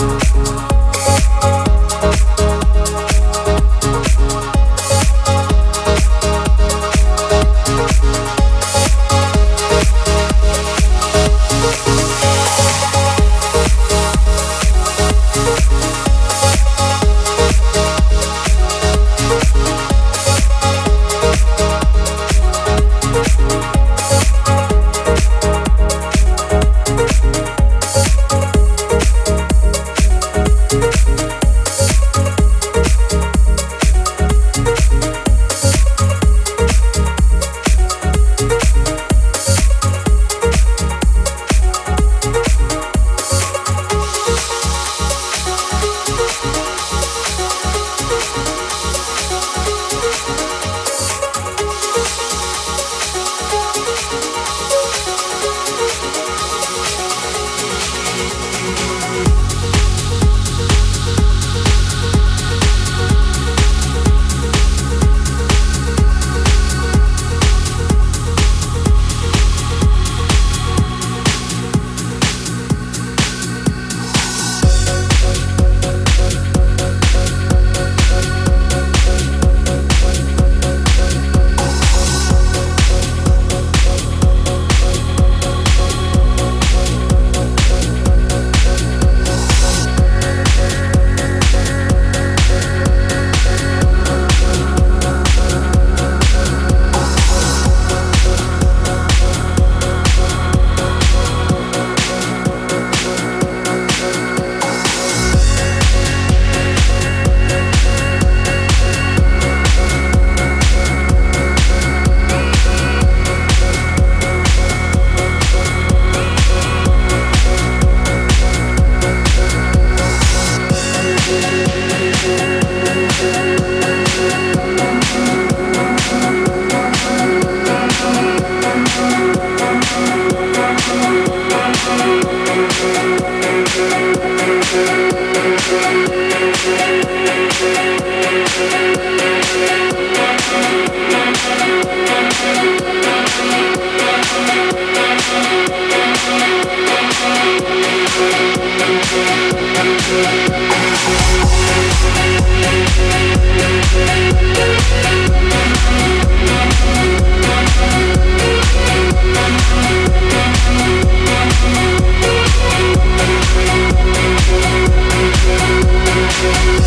sure. you.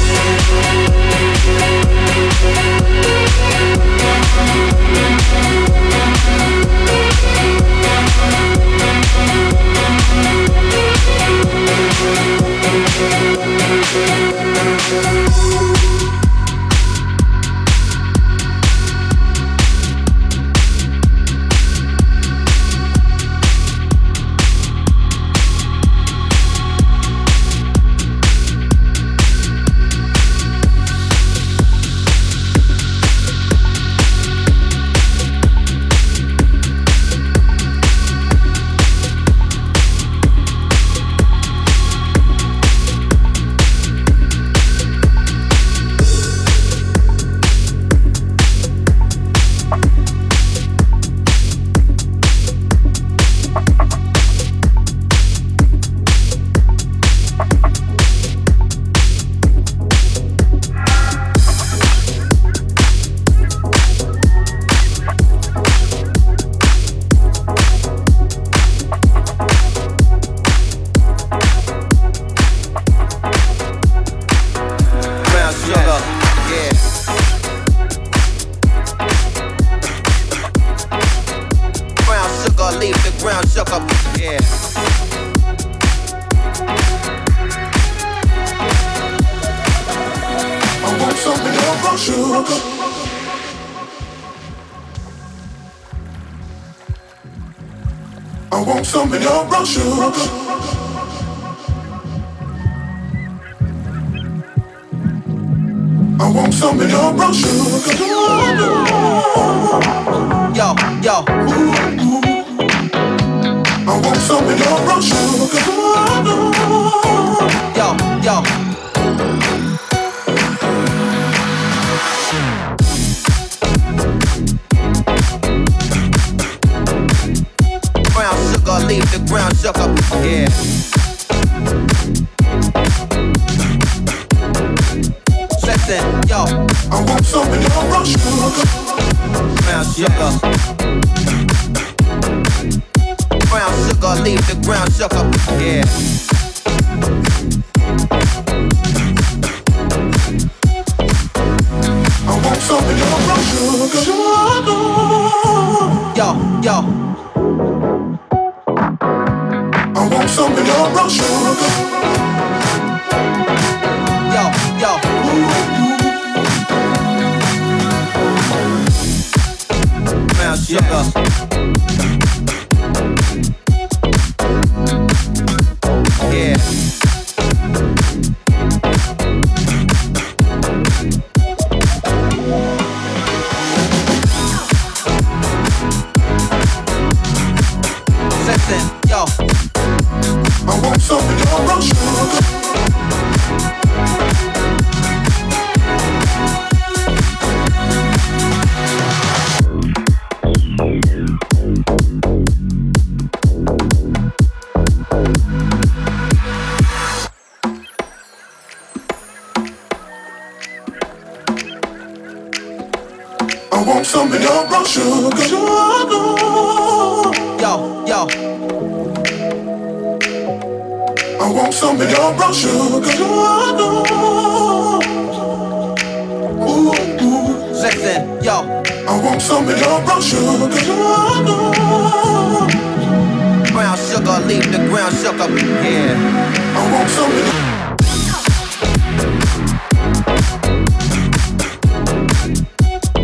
true. something, yo. I want something, yo, I want I want something, I want sugar, sugar. something y'all broke sugar. Ooh, ooh. Listen, yo. I want some of your brown sugar. Brown sugar, leave the ground sugar. Yeah. I want some of your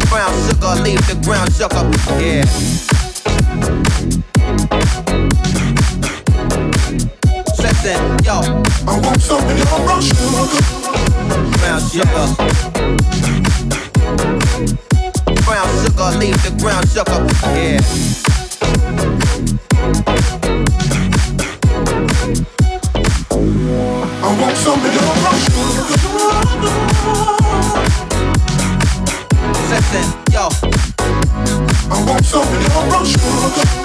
Brown sugar, leave the ground sugar. Yeah. listen, yo. I want some of your brown sugar. Brown sugar. Brown sugar, leave the brown sugar. Yeah. I want some of your brown sugar. Listen, yo. I want some of your brown sugar.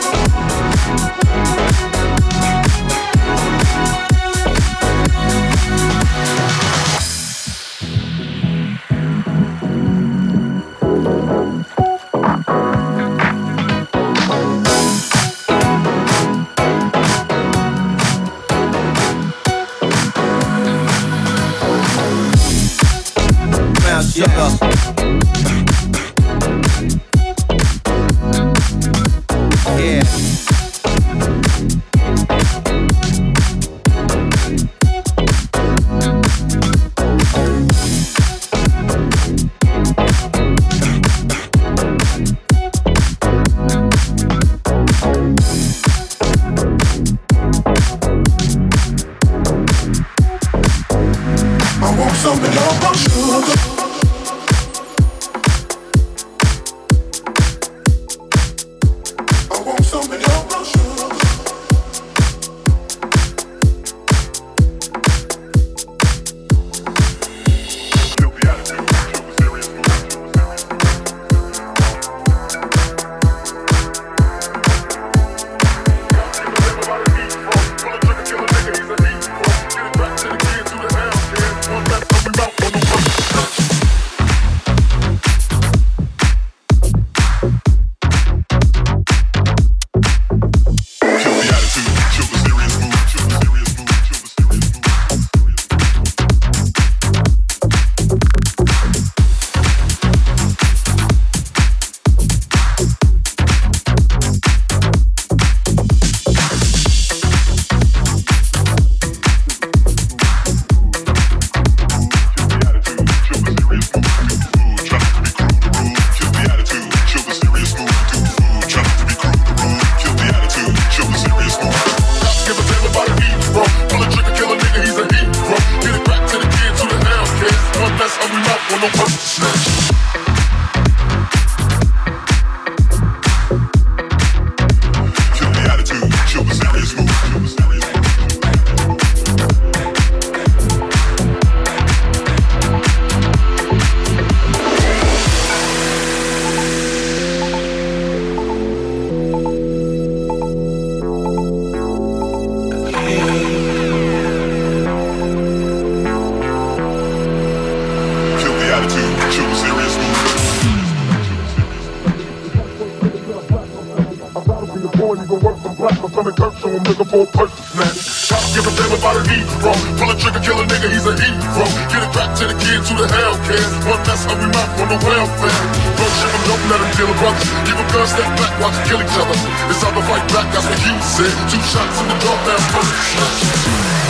for a purpose, man. Stop a damn about a Negro. Pull a trigger, kill a nigga, he's a hero. Get it back to the kids who the hell cares. One mess of we mouth on the welfare. Don't ship him, don't let him kill a brother. Give him guns, step back, watch him kill each other. It's time to fight back, that's what you said. Two shots in the dark, that's first.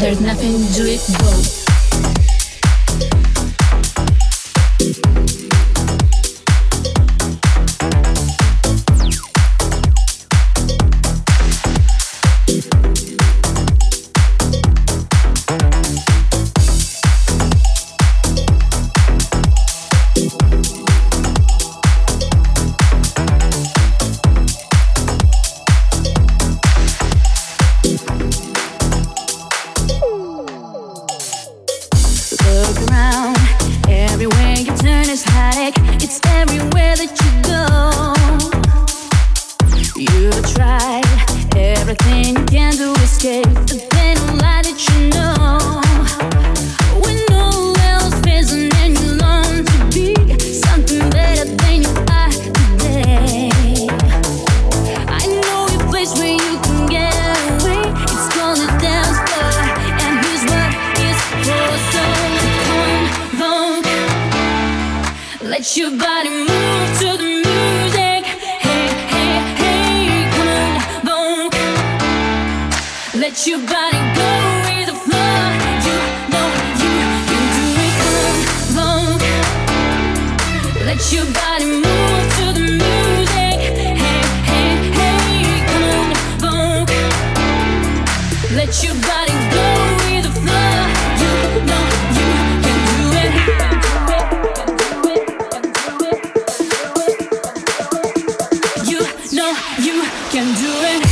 You a boy or a girl.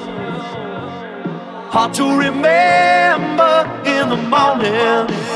hard to remember in the morning.